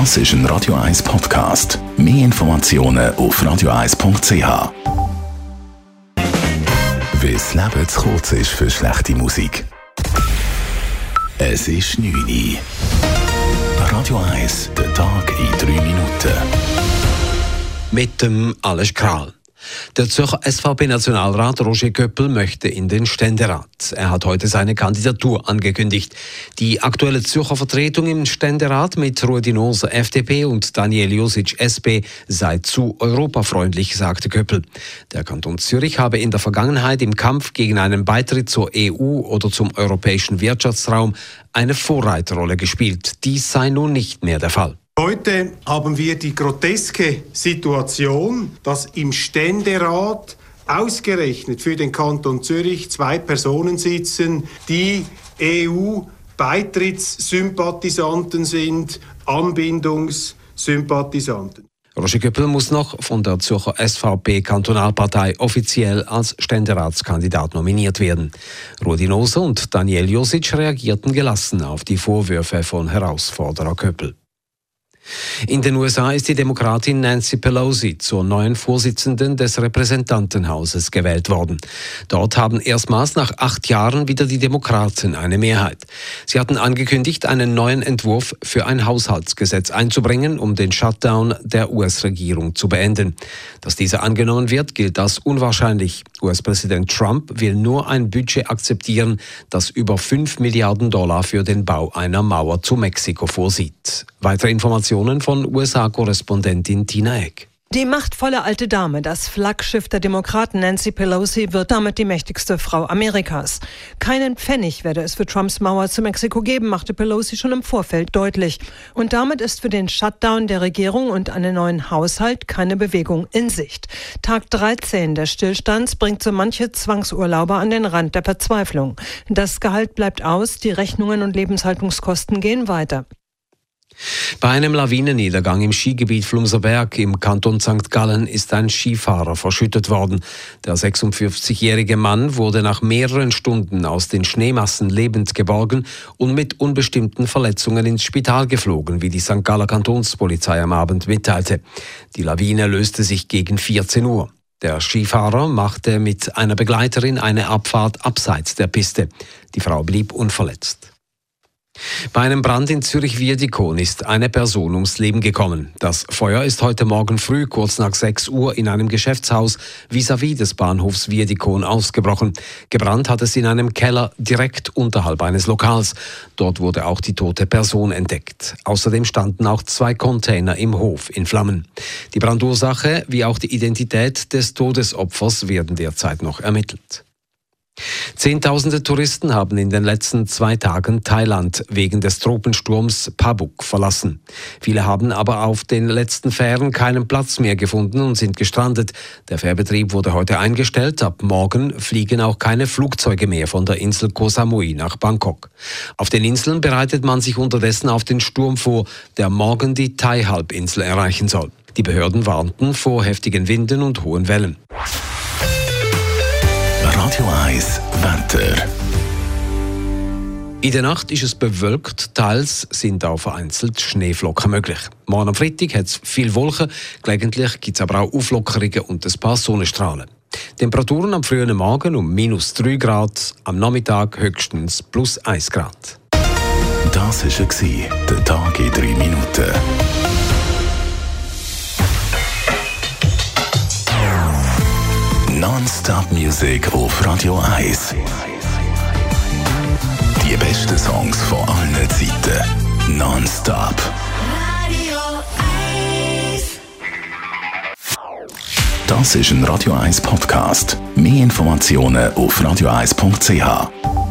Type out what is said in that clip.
Das ist ein Radio 1 Podcast. Mehr Informationen auf radio1.ch. Wie das Leben zu kurz ist für schlechte Musik. Es ist 9 Uhr. Radio 1, der Tag in 3 Minuten. Mit dem Alles Kral. Der Zürcher SVP-Nationalrat Roger Köppel möchte in den Ständerat. Er hat heute seine Kandidatur angekündigt. Die aktuelle Zürcher Vertretung im Ständerat mit Rudi Noser FDP und Daniel Josic SP sei zu europafreundlich, sagte Köppel. Der Kanton Zürich habe in der Vergangenheit im Kampf gegen einen Beitritt zur EU oder zum europäischen Wirtschaftsraum eine Vorreiterrolle gespielt. Dies sei nun nicht mehr der Fall. Heute haben wir die groteske Situation, dass im Ständerat ausgerechnet für den Kanton Zürich zwei Personen sitzen, die EU-Beitrittssympathisanten sind, Anbindungssympathisanten. Roger Köppel muss noch von der Zürcher SVP-Kantonalpartei offiziell als Ständeratskandidat nominiert werden. Rudi Noser und Daniel Josic reagierten gelassen auf die Vorwürfe von Herausforderer Köppel. In den USA ist die Demokratin Nancy Pelosi zur neuen Vorsitzenden des Repräsentantenhauses gewählt worden. Dort haben erstmals nach acht Jahren wieder die Demokraten eine Mehrheit. Sie hatten angekündigt, einen neuen Entwurf für ein Haushaltsgesetz einzubringen, um den Shutdown der US-Regierung zu beenden. Dass dieser angenommen wird, gilt als unwahrscheinlich. US-Präsident Trump will nur ein Budget akzeptieren, das über 5 Milliarden Dollar für den Bau einer Mauer zu Mexiko vorsieht. Weitere Informationen von USA-Korrespondentin Tina Eck. Die machtvolle alte Dame, das Flaggschiff der Demokraten Nancy Pelosi, wird damit die mächtigste Frau Amerikas. Keinen Pfennig werde es für Trumps Mauer zu Mexiko geben, machte Pelosi schon im Vorfeld deutlich. Und damit ist für den Shutdown der Regierung und einen neuen Haushalt keine Bewegung in Sicht. Tag 13 des Stillstands bringt so manche Zwangsurlauber an den Rand der Verzweiflung. Das Gehalt bleibt aus, die Rechnungen und Lebenshaltungskosten gehen weiter. Bei einem Lawinenniedergang im Skigebiet Flumserberg im Kanton St. Gallen ist ein Skifahrer verschüttet worden. Der 56-jährige Mann wurde nach mehreren Stunden aus den Schneemassen lebend geborgen und mit unbestimmten Verletzungen ins Spital geflogen, wie die St. Galler Kantonspolizei am Abend mitteilte. Die Lawine löste sich gegen 14 Uhr. Der Skifahrer machte mit einer Begleiterin eine Abfahrt abseits der Piste. Die Frau blieb unverletzt. Bei einem Brand in Zürich-Wiedikon ist eine Person ums Leben gekommen. Das Feuer ist heute Morgen früh, kurz nach 6 Uhr, in einem Geschäftshaus vis-à-vis -vis des Bahnhofs Wiedikon ausgebrochen. Gebrannt hat es in einem Keller direkt unterhalb eines Lokals. Dort wurde auch die tote Person entdeckt. Außerdem standen auch zwei Container im Hof in Flammen. Die Brandursache wie auch die Identität des Todesopfers werden derzeit noch ermittelt. Zehntausende Touristen haben in den letzten zwei Tagen Thailand wegen des Tropensturms Pabuk verlassen. Viele haben aber auf den letzten Fähren keinen Platz mehr gefunden und sind gestrandet. Der Fährbetrieb wurde heute eingestellt. Ab morgen fliegen auch keine Flugzeuge mehr von der Insel Koh Samui nach Bangkok. Auf den Inseln bereitet man sich unterdessen auf den Sturm vor, der morgen die Thai-Halbinsel erreichen soll. Die Behörden warnten vor heftigen Winden und hohen Wellen. Radio 1 Wetter. In der Nacht ist es bewölkt, teils sind auch vereinzelt Schneeflocken möglich. Morgen am Freitag hat es viel Wolken, gelegentlich gibt es aber auch Auflockerungen und ein paar Sonnenstrahlen. Temperaturen am frühen Morgen um minus 3 Grad, am Nachmittag höchstens plus 1 Grad. Das war der Tag in 3 Minuten. Non-Stop Music auf Radio 1. Die besten Songs von allen Zeiten. Non-Stop. Radio 1. Das ist ein Radio 1 Podcast. Mehr Informationen auf radio1.ch.